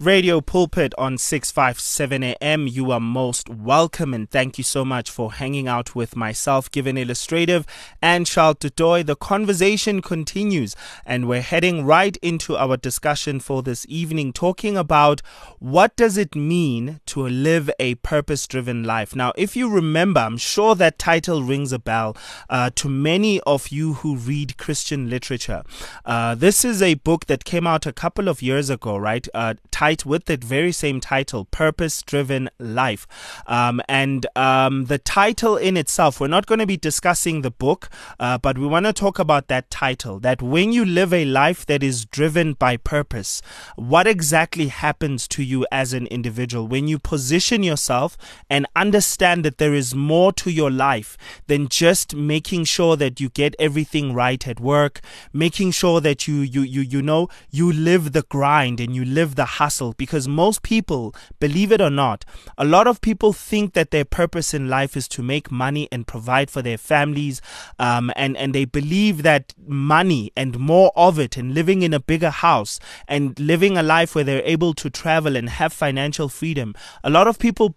Radio Pulpit on 657 AM. You are most welcome and thank you so much for hanging out with myself, Given Illustrative, and Charles du Toit. The conversation continues and we're heading right into our discussion for this evening, talking about what does it mean to live a purpose-driven life. Now, if you remember, I'm sure that title rings a bell uh, to many of you who read Christian literature. Uh, this is a book that came out a couple of years ago, right? Uh, with that very same title, Purpose Driven Life. Um, and um, the title in itself, we're not going to be discussing the book, uh, but we want to talk about that title that when you live a life that is driven by purpose, what exactly happens to you as an individual when you position yourself and understand that there is more to your life than just making sure that you get everything right at work, making sure that you, you, you, you know, you live the grind and you live the hustle because most people, believe it or not, a lot of people think that their purpose in life is to make money and provide for their families. Um, and, and they believe that money and more of it and living in a bigger house and living a life where they're able to travel and have financial freedom. A lot of people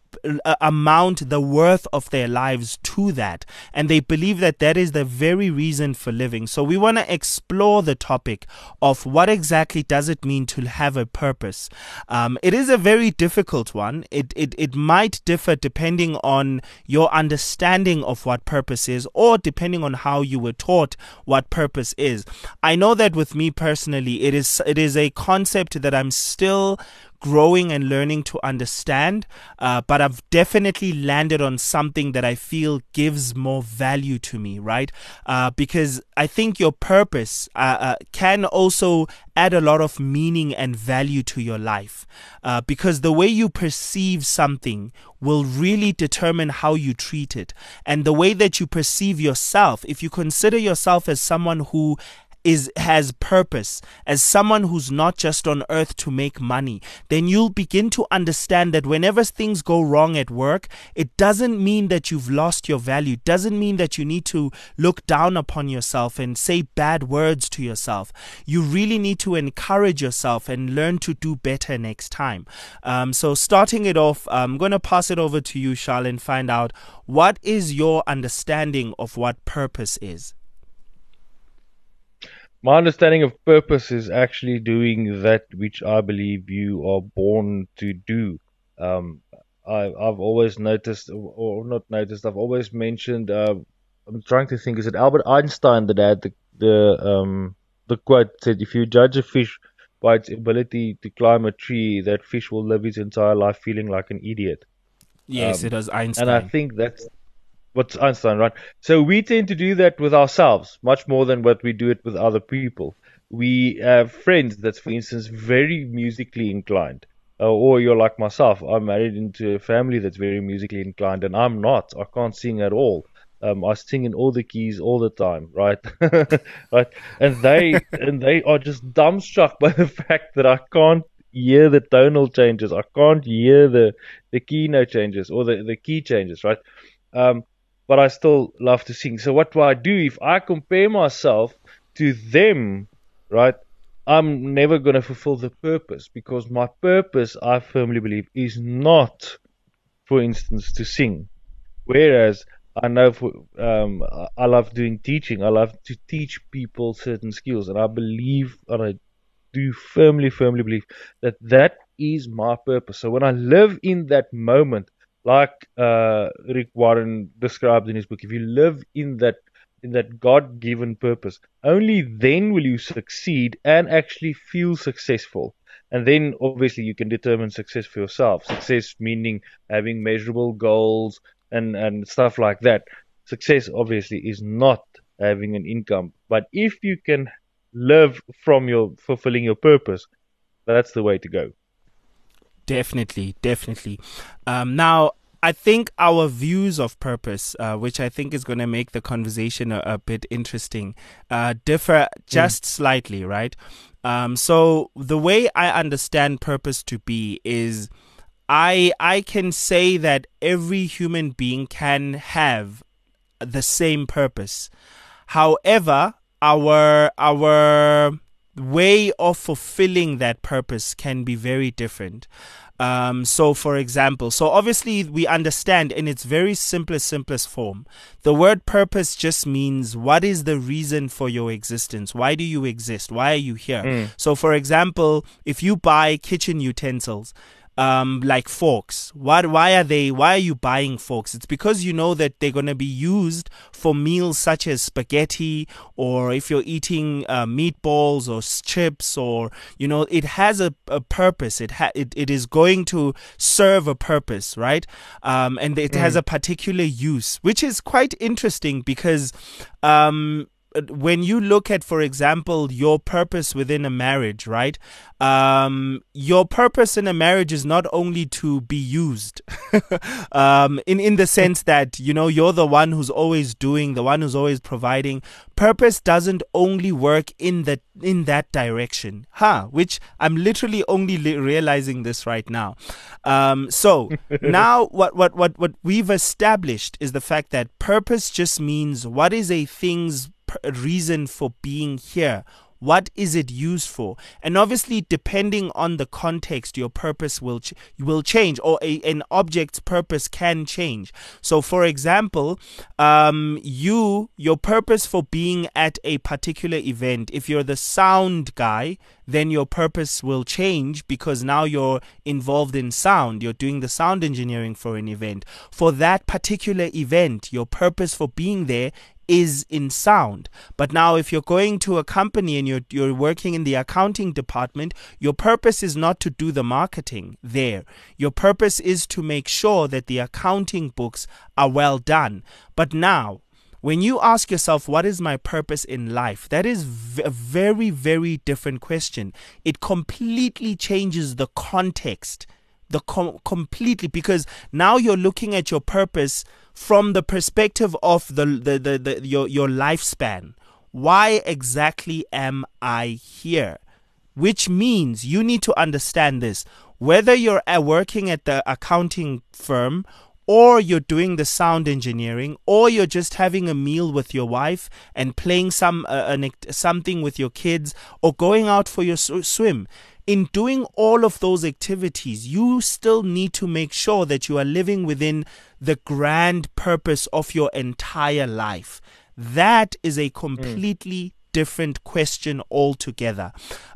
amount the worth of their lives to that. And they believe that that is the very reason for living. So we want to explore the topic of what exactly does it mean to have a purpose. Um, it is a very difficult one. It, it, it might differ depending on your understanding of what purpose is or depending on how you were taught what purpose is. I know that with me personally, it is, it is a concept that I'm still growing and learning to understand, uh, but I've definitely landed on something that I feel gives more value to me, right? Uh, because I think your purpose uh, uh can also add a lot of meaning and value to your life. Uh, because the way you perceive something will really determine how you treat it. And the way that you perceive yourself, if you consider yourself as someone who is has purpose. As someone who's not just on earth to make money then you'll begin to understand that whenever things go wrong at work it doesn't mean that you've lost your value. Doesn't mean that you need to look down upon yourself and say bad words to yourself. You really need to encourage yourself and learn to do better next time. Um, so starting it off i'm going to pass it over to you charles and find out what is your understanding of what purpose is my understanding of purpose is actually doing that which I believe you are born to do. Um, I, have always noticed, or not noticed, I've always mentioned. Uh, I'm trying to think. Is it Albert Einstein that had the the um, the quote said, "If you judge a fish by its ability to climb a tree, that fish will live its entire life feeling like an idiot." Yes, um, it was Einstein. And I think that's what's Einstein, right? So we tend to do that with ourselves much more than what we do it with other people. We have friends that's, for instance, very musically inclined. Uh, or you're like myself. I'm married into a family that's very musically inclined, and I'm not. I can't sing at all. Um, I sing in all the keys all the time, right? right? And they and they are just dumbstruck by the fact that I can't hear the tonal changes. I can't hear the the key note changes or the the key changes, right? Um, but I still love to sing. So what do I do if I compare myself to them, right? I'm never going to fulfill the purpose because my purpose, I firmly believe, is not, for instance, to sing. Whereas I know for, um, I love doing teaching. I love to teach people certain skills, and I believe, and I do firmly, firmly believe that that is my purpose. So when I live in that moment, like uh, Rick Warren described in his book, if you live in that in that God-given purpose, only then will you succeed and actually feel successful. And then obviously you can determine success for yourself. Success meaning having measurable goals and, and stuff like that. Success obviously is not having an income. But if you can live from your fulfilling your purpose, that's the way to go. Definitely, definitely. Um, now, I think our views of purpose, uh, which I think is going to make the conversation a, a bit interesting, uh, differ just mm. slightly, right? Um, so the way I understand purpose to be is, I I can say that every human being can have the same purpose. However, our our way of fulfilling that purpose can be very different. Um, so, for example, so obviously we understand in its very simplest, simplest form, the word purpose just means what is the reason for your existence? Why do you exist? Why are you here? Mm. So, for example, if you buy kitchen utensils, um, like forks. Why, why are they? Why are you buying forks? It's because you know that they're going to be used for meals such as spaghetti, or if you're eating uh, meatballs or chips, or you know, it has a, a purpose. It, ha- it it is going to serve a purpose, right? Um, and it mm. has a particular use, which is quite interesting because um, when you look at, for example, your purpose within a marriage, right? Um, your purpose in a marriage is not only to be used, um, in in the sense that you know you're the one who's always doing, the one who's always providing. Purpose doesn't only work in that in that direction, huh? Which I'm literally only li- realizing this right now. Um, so now, what what what what we've established is the fact that purpose just means what is a thing's reason for being here. What is it used for? And obviously, depending on the context, your purpose will ch- will change, or a, an object's purpose can change. So, for example, um, you your purpose for being at a particular event, if you're the sound guy, then your purpose will change because now you're involved in sound. You're doing the sound engineering for an event. For that particular event, your purpose for being there is in sound. But now, if you're going to a company and you're, you're working in the accounting department, your purpose is not to do the marketing there. Your purpose is to make sure that the accounting books are well done. But now, when you ask yourself, what is my purpose in life? That is a very, very different question. It completely changes the context the com- completely because now you're looking at your purpose from the perspective of the, the, the, the your your lifespan. Why exactly am I here? Which means you need to understand this. Whether you're working at the accounting firm or you're doing the sound engineering, or you're just having a meal with your wife and playing some uh, an, something with your kids, or going out for your swim in doing all of those activities, you still need to make sure that you are living within the grand purpose of your entire life. That is a completely mm. different question altogether.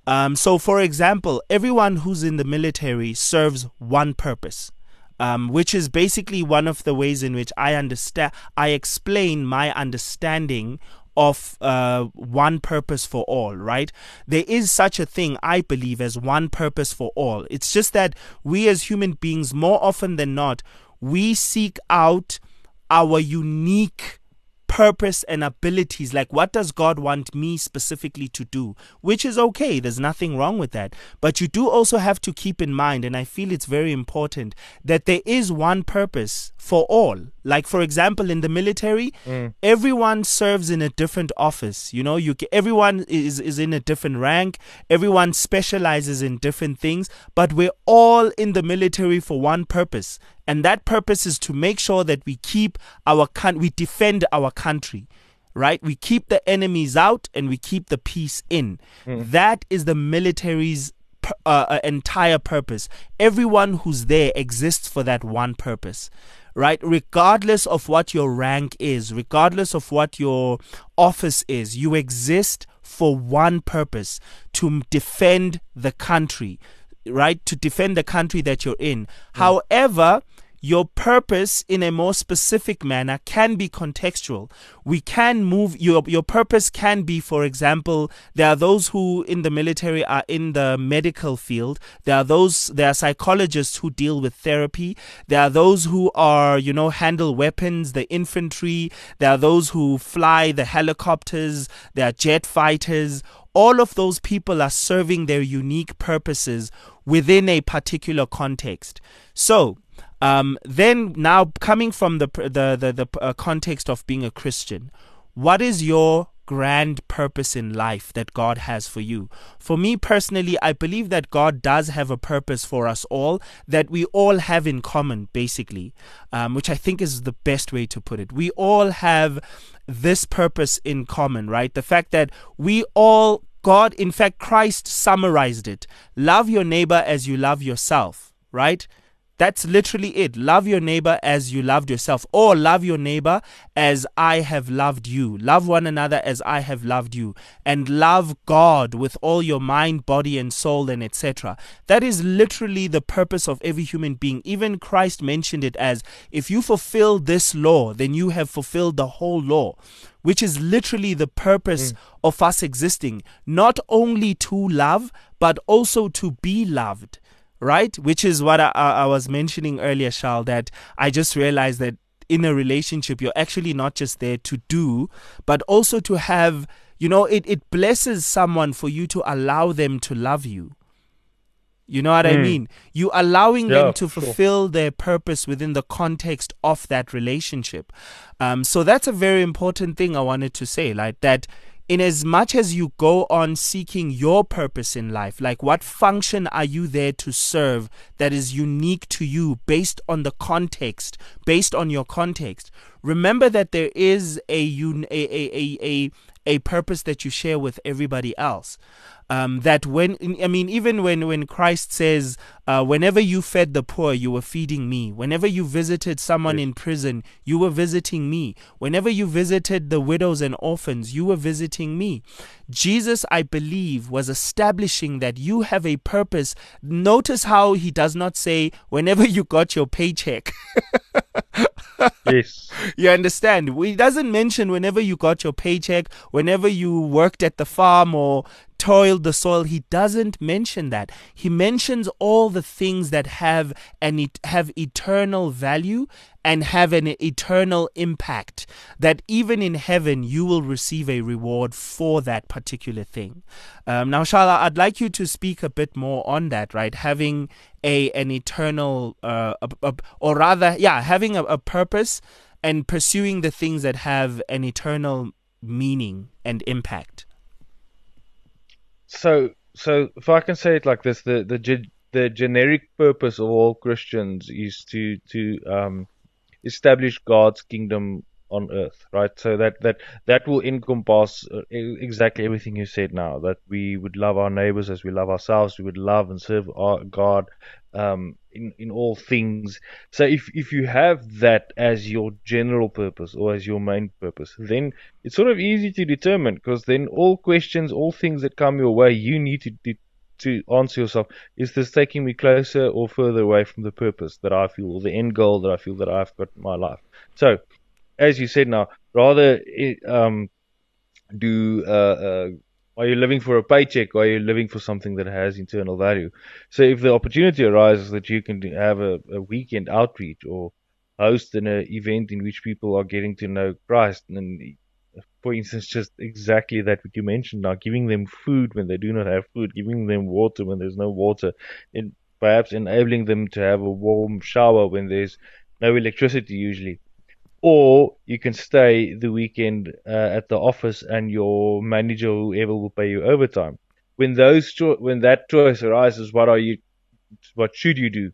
Um, so, for example, everyone who's in the military serves one purpose. Um, which is basically one of the ways in which I understand, I explain my understanding of uh, one purpose for all, right? There is such a thing, I believe, as one purpose for all. It's just that we as human beings, more often than not, we seek out our unique purpose and abilities. Like, what does God want me specifically to do? Which is okay. There's nothing wrong with that. But you do also have to keep in mind, and I feel it's very important, that there is one purpose for all. Like, for example, in the military, mm. everyone serves in a different office. You know, you everyone is, is in a different rank, everyone specializes in different things, but we're all in the military for one purpose. And that purpose is to make sure that we keep our country, we defend our country, right? We keep the enemies out and we keep the peace in. Mm. That is the military's uh, uh, entire purpose. Everyone who's there exists for that one purpose, right? Regardless of what your rank is, regardless of what your office is, you exist for one purpose to defend the country, right? To defend the country that you're in. Mm. However, your purpose in a more specific manner can be contextual. We can move your your purpose can be, for example, there are those who in the military are in the medical field. There are those there are psychologists who deal with therapy. There are those who are, you know, handle weapons, the infantry. There are those who fly the helicopters. There are jet fighters. All of those people are serving their unique purposes within a particular context. So, um, then now coming from the the the, the uh, context of being a Christian, what is your grand purpose in life that God has for you. For me personally, I believe that God does have a purpose for us all that we all have in common, basically, um, which I think is the best way to put it. We all have this purpose in common, right? The fact that we all God, in fact, Christ summarized it love your neighbor as you love yourself, right? That's literally it. Love your neighbor as you loved yourself, or love your neighbor as I have loved you. Love one another as I have loved you, and love God with all your mind, body, and soul, and etc. That is literally the purpose of every human being. Even Christ mentioned it as if you fulfill this law, then you have fulfilled the whole law which is literally the purpose mm. of us existing, not only to love, but also to be loved right? Which is what I, I was mentioning earlier, Charles, that I just realized that in a relationship, you're actually not just there to do, but also to have, you know, it, it blesses someone for you to allow them to love you. You know what mm. I hmm. mean? You allowing yeah, them to fulfill sure. their purpose within the context of that relationship. Um, so that's a very important thing I wanted to say, like that in as much as you go on seeking your purpose in life, like what function are you there to serve that is unique to you based on the context, based on your context, remember that there is a, a, a, a, a purpose that you share with everybody else. Um, that when I mean even when when Christ says uh, whenever you fed the poor you were feeding me. Whenever you visited someone in prison you were visiting me. Whenever you visited the widows and orphans you were visiting me. Jesus I believe was establishing that you have a purpose. Notice how he does not say whenever you got your paycheck yes. You understand? He doesn't mention whenever you got your paycheck whenever you worked at the farm or toiled the soil. He doesn't mention that. He mentions all the things that have and have eternal value and have an eternal impact. That even in heaven you will receive a reward for that particular thing. Um, now, Charl, I'd like you to speak a bit more on that. Right, having a an eternal, uh, a, a, or rather, yeah, having a, a purpose and pursuing the things that have an eternal meaning and impact so so if I can say it like this, the the the generic purpose of all Christians is to to um, establish God's kingdom on earth, right? So that that that will encompass uh, exactly everything you said now. That we would love our neighbors as we love ourselves. We would love and serve our God um, in in all things. So if if you have that as your general purpose or as your main purpose, then it's sort of easy to determine because then all questions, all things that come your way, you need to. to to answer yourself, is this taking me closer or further away from the purpose that I feel, or the end goal that I feel that I've got in my life? So, as you said now, rather um, do uh, uh, are you living for a paycheck or are you living for something that has internal value? So if the opportunity arises that you can have a, a weekend outreach or host an event in which people are getting to know Christ and for instance, just exactly that what you mentioned now, giving them food when they do not have food, giving them water when there's no water, and perhaps enabling them to have a warm shower when there's no electricity usually or you can stay the weekend uh, at the office and your manager or whoever will pay you overtime. When those cho- when that choice arises, what are you, what should you do?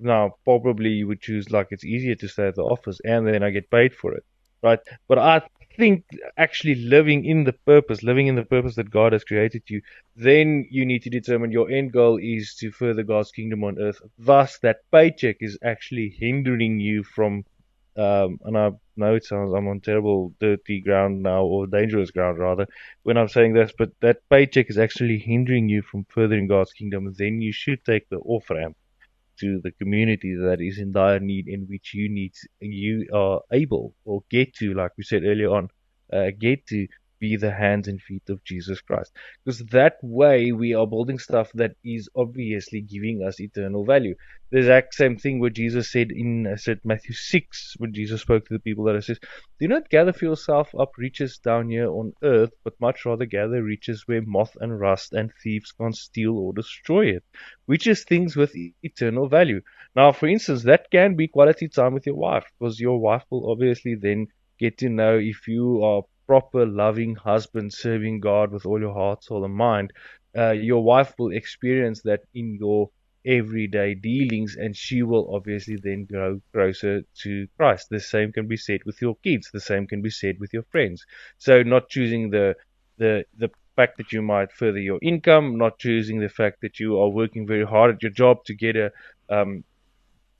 Now, probably you would choose like it's easier to stay at the office and then I get paid for it, right? But I think actually living in the purpose, living in the purpose that God has created you, then you need to determine your end goal is to further God's kingdom on earth. Thus, that paycheck is actually hindering you from um, and I know it sounds I'm on terrible, dirty ground now, or dangerous ground rather, when I'm saying this, but that paycheck is actually hindering you from furthering God's kingdom. Then you should take the off ramp to the community that is in dire need, in which you need, you are able or get to, like we said earlier on, uh, get to be the hands and feet of Jesus Christ. Because that way we are building stuff that is obviously giving us eternal value. The exact same thing what Jesus said in I said Matthew six when Jesus spoke to the people that it says, Do not gather for yourself up riches down here on earth, but much rather gather riches where moth and rust and thieves can't steal or destroy it, which is things with eternal value. Now, for instance, that can be quality time with your wife, because your wife will obviously then get to know if you are proper, loving husband serving God with all your heart, soul, and mind, uh, your wife will experience that in your everyday dealings, and she will obviously then grow closer to Christ. The same can be said with your kids. The same can be said with your friends. So, not choosing the the the fact that you might further your income, not choosing the fact that you are working very hard at your job to get a um,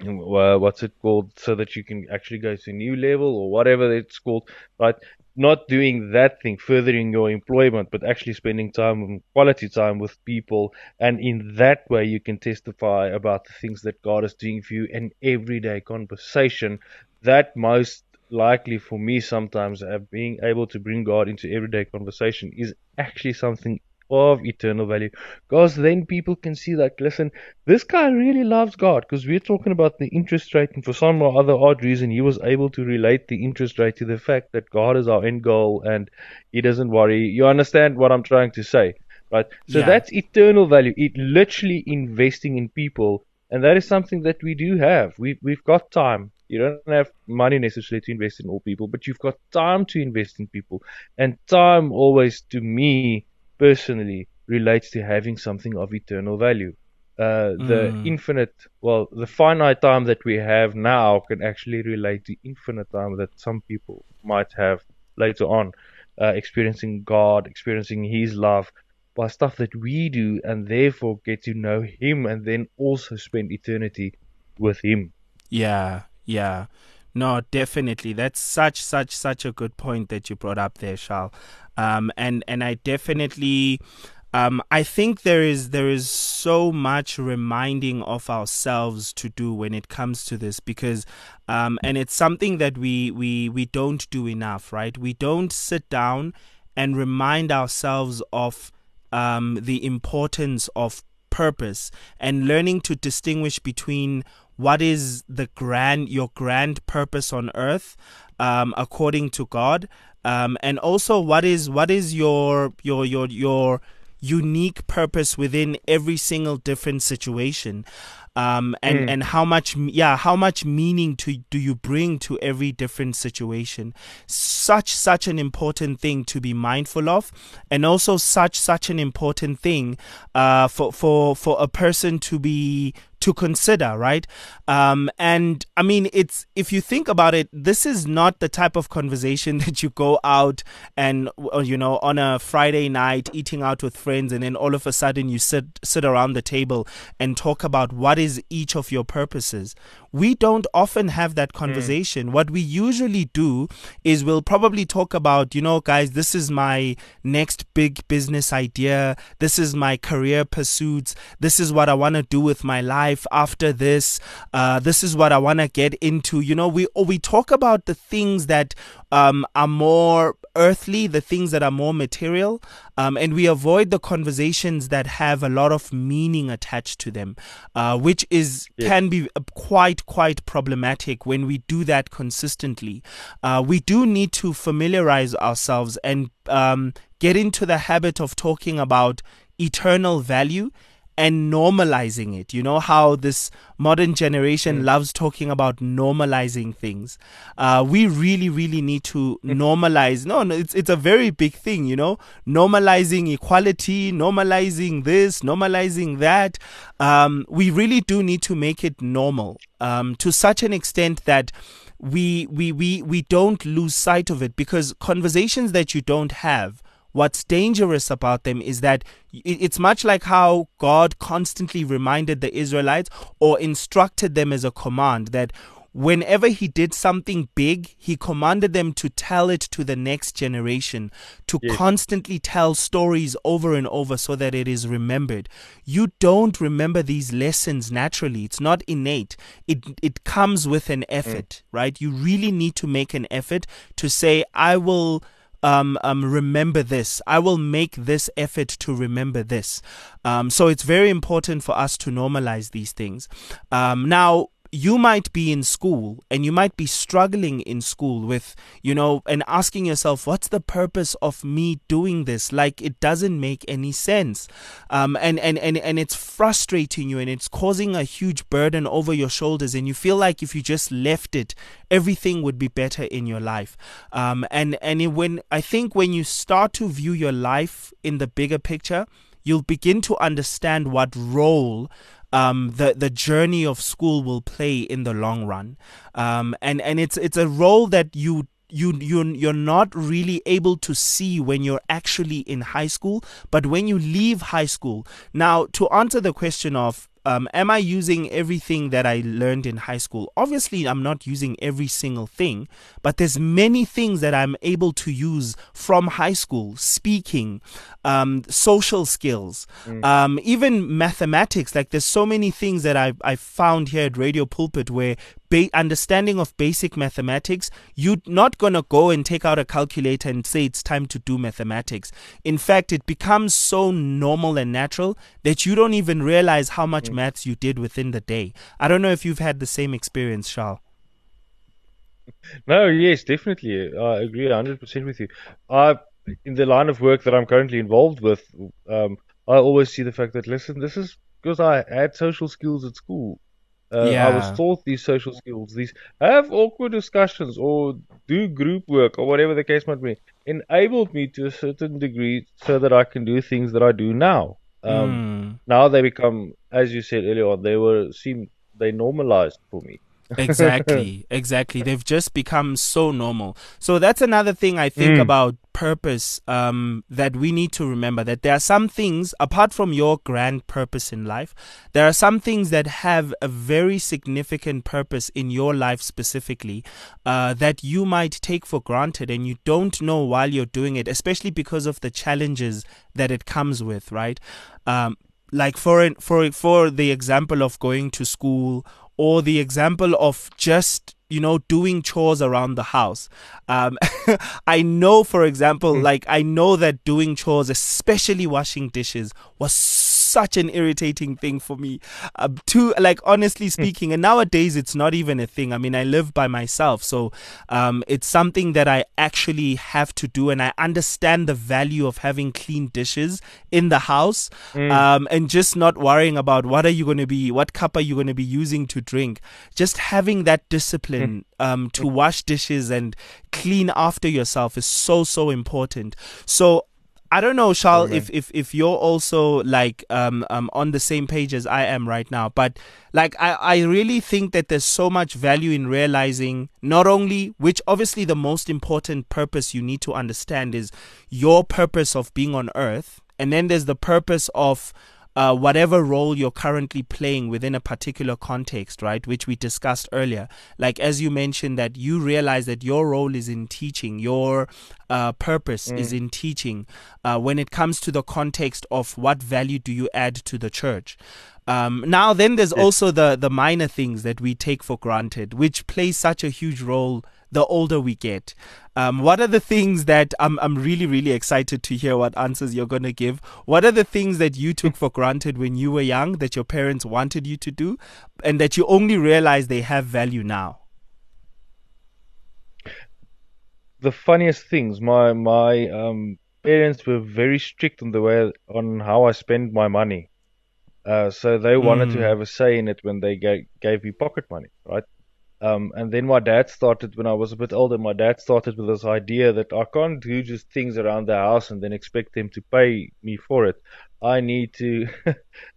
uh, what's it called, so that you can actually go to a new level or whatever it's called, right? Not doing that thing, furthering your employment, but actually spending time, and quality time with people, and in that way you can testify about the things that God is doing for you in everyday conversation. That most likely for me sometimes uh, being able to bring God into everyday conversation is actually something of eternal value. Because then people can see that listen this guy really loves god. Because we're talking about the interest rate and for some or other odd reason he was able to relate the interest rate to the fact that god is our end goal and he doesn't worry. You understand what i'm trying to say right? So yeah. that's eternal value. It literally investing in people. And that is something that we do have. We've, we've got time. You don't have money necessarily to invest in all people, but you've got time to invest in people. And time always, to me personally, relates to having something of eternal value. Uh, the mm. infinite, well, the finite time that we have now can actually relate to infinite time that some people might have later on, uh, experiencing God, experiencing His love by stuff that we do, and therefore get to know Him and then also spend eternity with Him. Yeah, yeah. No, definitely. That's such, such, such a good point that you brought up there, Charles. Um, and and I definitely, um, I think there is there is so much reminding of ourselves to do when it comes to this because, um, and it's something that we we we don't do enough, right? We don't sit down and remind ourselves of um, the importance of purpose and learning to distinguish between what is the grand your grand purpose on earth um, according to God, um, and also what is what is your your your your unique purpose within every single different situation? Um, and mm. and how much yeah how much meaning to do you bring to every different situation? Such such an important thing to be mindful of and also such such an important thing uh, for for for a person to be to consider, right? Um, and I mean, it's if you think about it, this is not the type of conversation that you go out and uh, you know on a Friday night eating out with friends, and then all of a sudden you sit sit around the table and talk about what is each of your purposes we don't often have that hmm. conversation. Mm. What we usually do is we'll probably talk about, you know, guys, this is my next big business idea. This is my career pursuits. This is what I want to do with my life after this. Uh, this is what I want to get into. You know, we we talk about the things that um, are more earthly, the things that are more material, um, and we avoid the conversations that have a lot of meaning attached to them, uh, which is yeah. can be quite quite problematic when we do that consistently. Uh, we do need to familiarize ourselves and um, get into the habit of talking about eternal value and normalizing it. You know how this modern generation mm. loves talking about normalizing things. Uh, we really, really need to mm. normalize. No, no, it's it's a very big thing. You know, normalizing equality, normalizing this, normalizing that. Um, we really do need to make it normal um, to such an extent that we we we we don't lose sight of it because conversations that you don't have What's dangerous about them is that it's much like how God constantly reminded the Israelites or instructed them as a command that whenever he did something big, he commanded them to tell it to the next generation, to yes. constantly tell stories over and over so that it is remembered. You don't remember these lessons naturally. It's not innate. It it comes with an effort, mm. right? You really need to make an effort to say, I will um, um, remember this. I will make this effort to remember this. Um, so it's very important for us to normalize these things. Um, now, you might be in school and you might be struggling in school with, you know, and asking yourself, what's the purpose of me doing this? Like it doesn't make any sense. Um, and, and, and, and it's frustrating you and it's causing a huge burden over your shoulders. And you feel like if you just left it, everything would be better in your life. Um, and, and when I think when you start to view your life in the bigger picture, you'll begin to understand what role um, the the journey of school will play in the long run, um, and and it's it's a role that you you you you're not really able to see when you're actually in high school. But when you leave high school now to answer the question of um, am I using everything that I learned in high school? Obviously, I'm not using every single thing, but there's many things that I'm able to use from high school: speaking, um, social skills, mm. um, even mathematics. Like there's so many things that I I found here at Radio Pulpit where ba- understanding of basic mathematics, you're not going to go and take out a calculator and say it's time to do mathematics. In fact, it becomes so normal and natural that you don't even realize how much mm. maths you did within the day. I don't know if you've had the same experience, Charles. No, yes, definitely. I agree 100% with you. I, in the line of work that I'm currently involved with, um, I always see the fact that, listen, this is because I had social skills at school. Uh, yeah. I was taught these social skills, these have awkward discussions or do group work or whatever the case might be, enabled me to a certain degree so that I can do things that I do now. Um, mm. Now they become, as you said earlier on, they were seem they normalized for me exactly, exactly. They've just become so normal. So that's another thing I think mm. about purpose um, that we need to remember that there are some things, apart from your grand purpose in life, there are some things that have a very significant purpose in your life specifically uh, that you might take for granted and you don't know while you're doing it, especially because of the challenges that it comes with, right? Um, like for for for the example of going to school or the example of just you know doing chores around the house um, i know for example mm. like i know that doing chores especially washing dishes was such an irritating thing for me. Uh, to like honestly hmm. speaking, and nowadays it's not even a thing. I mean, I live by myself, so um, it's something that I actually have to do, and I understand the value of having clean dishes in the house, mm. um, and just not worrying about what are you going to be, what cup are you going to be using to drink. Just having that discipline hmm. um, to wash dishes and clean after yourself is so so important. So I don't know, Charles, okay. if, if if you're also like um um on the same page as I am right now, but like I, I really think that there's so much value in realizing not only which obviously the most important purpose you need to understand is your purpose of being on earth, and then there's the purpose of uh, whatever role you're currently playing within a particular context, right? Which we discussed earlier. Like as you mentioned, that you realize that your role is in teaching, your uh, purpose mm. is in teaching. Uh, when it comes to the context of what value do you add to the church. Um, now, then there's yes. also the the minor things that we take for granted, which play such a huge role the older we get. Um, what are the things that I'm, I'm really, really excited to hear what answers you're going to give? What are the things that you took for granted when you were young that your parents wanted you to do and that you only realize they have value now? The funniest things, my, my, um, parents were very strict on the way, on how I spend my money. Uh, so they wanted mm. to hmm. have a say in it when they gave, gave me pocket money, right? Um, and then my dad started when I was a bit older. My dad started with this idea that I can't do just things around the house and then expect them to pay me for it. I need to.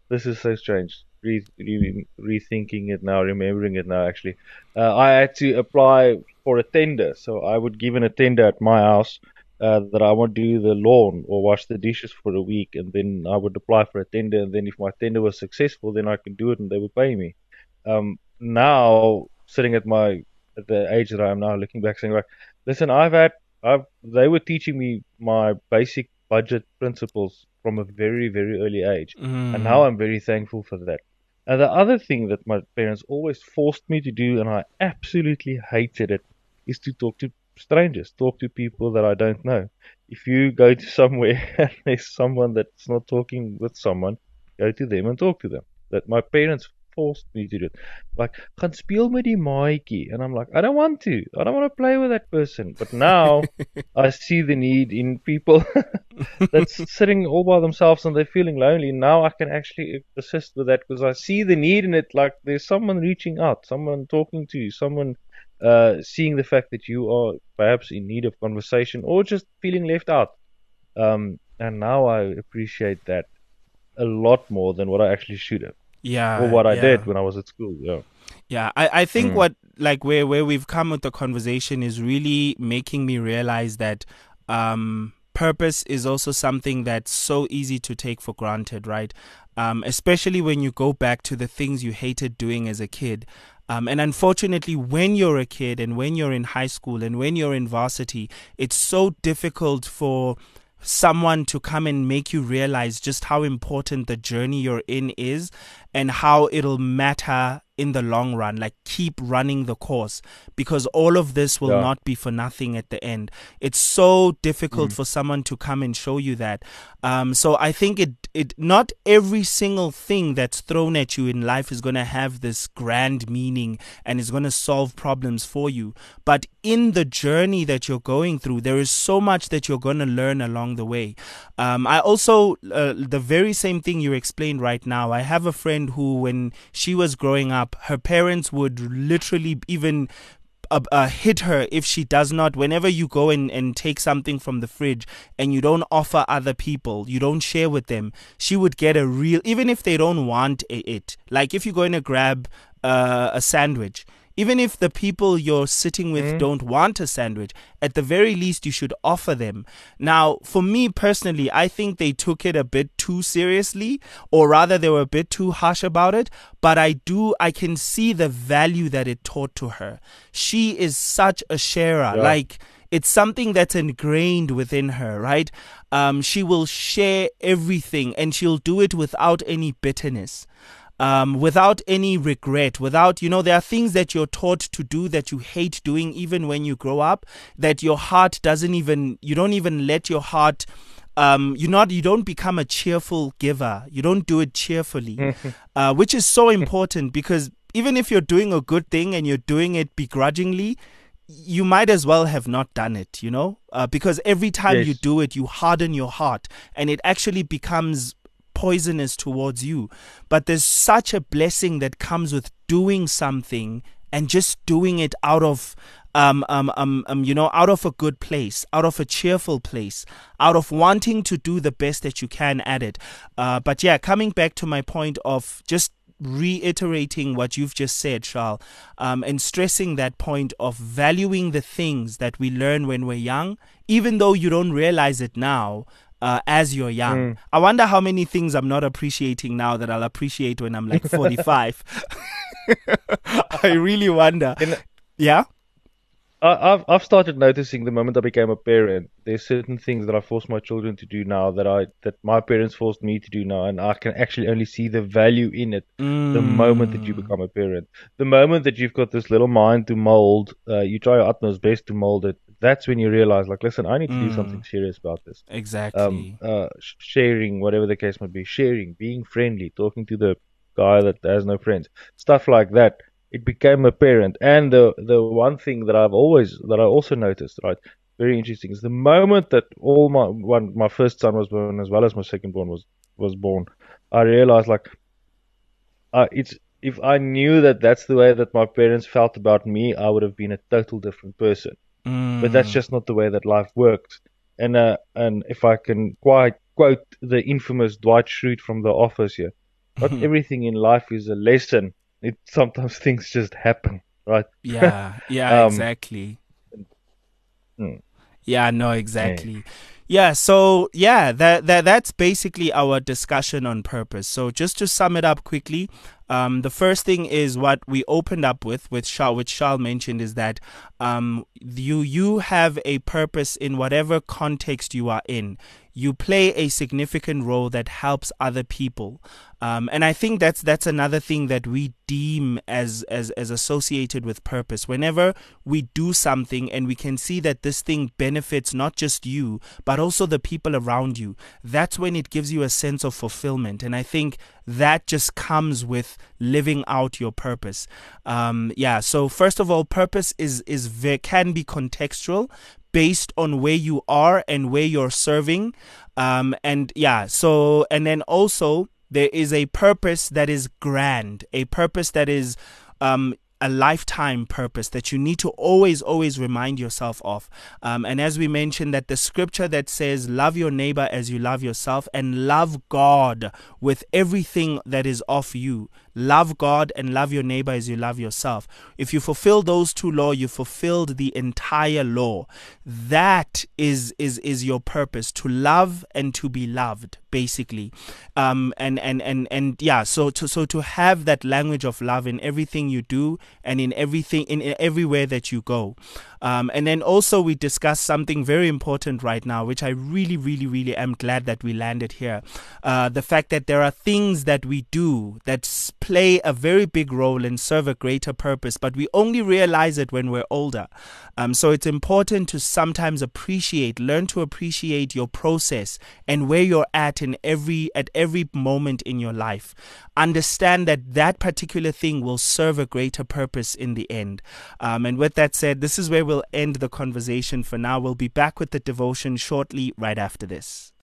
this is so strange. Re, re, rethinking it now, remembering it now. Actually, uh, I had to apply for a tender. So I would give an a tender at my house uh, that I would do the lawn or wash the dishes for a week, and then I would apply for a tender. And then if my tender was successful, then I can do it, and they would pay me. Um, now sitting at my at the age that I am now, looking back, saying like, listen, I've had, I've they were teaching me my basic budget principles from a very very early age, mm. and now I'm very thankful for that. And the other thing that my parents always forced me to do, and I absolutely hated it, is to talk to strangers, talk to people that I don't know. If you go to somewhere and there's someone that's not talking with someone, go to them and talk to them. That my parents forced me to do it. Like, gaan speel met die maatjie. And I'm like, I don't want to. I don't want to play with that person. But now I see the need in people that's sitting all by themselves and they're feeling lonely. Now I can actually assist with that because I see the need in it. Like, there's someone reaching out, someone talking to you, someone uh, seeing the fact that you are perhaps in need of conversation or just feeling left out. Um, and now I appreciate that a lot more than what I actually should have. Yeah. or what I yeah. did when I was at school. Yeah. Yeah, I, I think Mm. what like where where we've come with the conversation is really making me realize that um purpose is also something that's so easy to take for granted, right? Um, especially when you go back to the things you hated doing as a kid. Um, and unfortunately, when you're a kid and when you're in high school and when you're in varsity, it's so difficult for someone to come and make you realize just how important the journey you're in is and how it'll matter in the long run. Like, keep running the course because all of this will Yeah. not be for nothing at the end. It's so difficult for someone to come and show you that. Um, so I think it it not every single thing that's thrown at you in life is going to have this grand meaning and is going to solve problems for you. But in the journey that you're going through, there is so much that you're going to learn along the way. Um, I also uh, the very same thing you explained right now. I have a friend who, when she was growing up, her parents would literally even uh, uh, hit her if she does not. Whenever you go and, and take something from the fridge and you don't offer other people you don't share with them she would get a real even if they don't want it. Like if you're going to grab uh, a sandwich even if the people you're sitting with don't want a sandwich, at the very least you should offer them. Now, for me personally, I think they took it a bit too seriously, or rather, they were a bit too harsh about it. But I do, I can see the value that it taught to her. She is such a sharer. Yeah. Like, it's something that's ingrained within her, right? Um, she will share everything and she'll do it without any bitterness um, without any regret, without, you know, there are things that you're taught to do that you hate doing even when you grow up, that your heart doesn't even, you don't even let your heart. Um, you're not you don't become a cheerful giver you don't do it cheerfully uh, which is so important because even if you're doing a good thing and you're doing it begrudgingly you might as well have not done it, you know, uh, because every time Yes. you do it, you harden your heart and it actually becomes poisonous towards you. But there's such a blessing that comes with doing something and just doing it out of. Um, um, um, um, you know, out of a good place, out of a cheerful place, out of wanting to do the best that you can at it. Uh, but yeah, coming back to my point of just reiterating what you've just said, Charles, um, and stressing that point of valuing the things that we learn when we're young, even though you don't realize it now. Uh, as you're young, I wonder how many things I'm not appreciating now that I'll appreciate when I'm like 45. I really wonder. Yeah. I, I've I've started noticing the moment I became a parent. There's certain things that I force my children to do now that I that my parents forced me to do now, and I can actually only see the value in it the moment that you Mm. become a parent. The moment that you've got this little mind to mold, uh, you try your utmost best to mold it. That's when you realize, like, listen, I need to do Mm. something serious about this. Exactly. Um, uh, sharing, whatever the case might be, sharing, being friendly, talking to the guy that has no friends, stuff like that. It became apparent, and the the one thing that I've always that I also noticed, right, very interesting, is the moment that all my one my first son was born as well as my second born was was born, I realized like, uh, it's if I knew that that's the way that my parents felt about me, I would have been a total different person but that's Mm. just not the way that life worked. And uh, and if I can quite quote the infamous Dwight Schrute from The Office here, not everything in life is a lesson. It sometimes things just happen, right? Yeah, yeah, Um, exactly. mm. Yeah, no, exactly. Yeah, so yeah, that that that's basically our discussion on purpose. So just to sum it up quickly, um, the first thing is what we opened up with, with Charles, which Charles mentioned, is that um, you you have a purpose in whatever context you are in. You play a significant role that helps other people, um, and I think that's that's another thing that we deem as as as associated with purpose. Whenever we do something and we can see that this thing benefits not just you but also the people around you, that's when it gives you a sense of fulfillment. And I think that just comes with living out your purpose. Um, yeah. So first of all, purpose is is ve- can be contextual based on where you are and where you're serving. Um, and yeah, so, and then also there is a purpose that is grand, a purpose that is, um, a lifetime purpose that you need to always, always remind yourself of. Um, and as we mentioned, that the scripture that says, Love your neighbor as you love yourself, and love God with everything that is of you. Love God and love your neighbor as you love yourself. If you fulfill those two laws, you fulfilled the entire law. That is is is your purpose to love and to be loved, basically. Um, and and and and yeah. So to so to have that language of love in everything you do and in everything in everywhere that you go. Um, and then also we discussed something very important right now, which I really, really, really am glad that we landed here. Uh, the fact that there are things that we do that play a very big role and serve a greater purpose, but we only realize it when we're older. Um, so it's important to sometimes appreciate, learn to appreciate your process and where you're at in every at every moment in your life. Understand that that particular thing will serve a greater purpose in the end. Um, and with that said, this is where we'll end the conversation for now. We'll be back with the devotion shortly, right after this.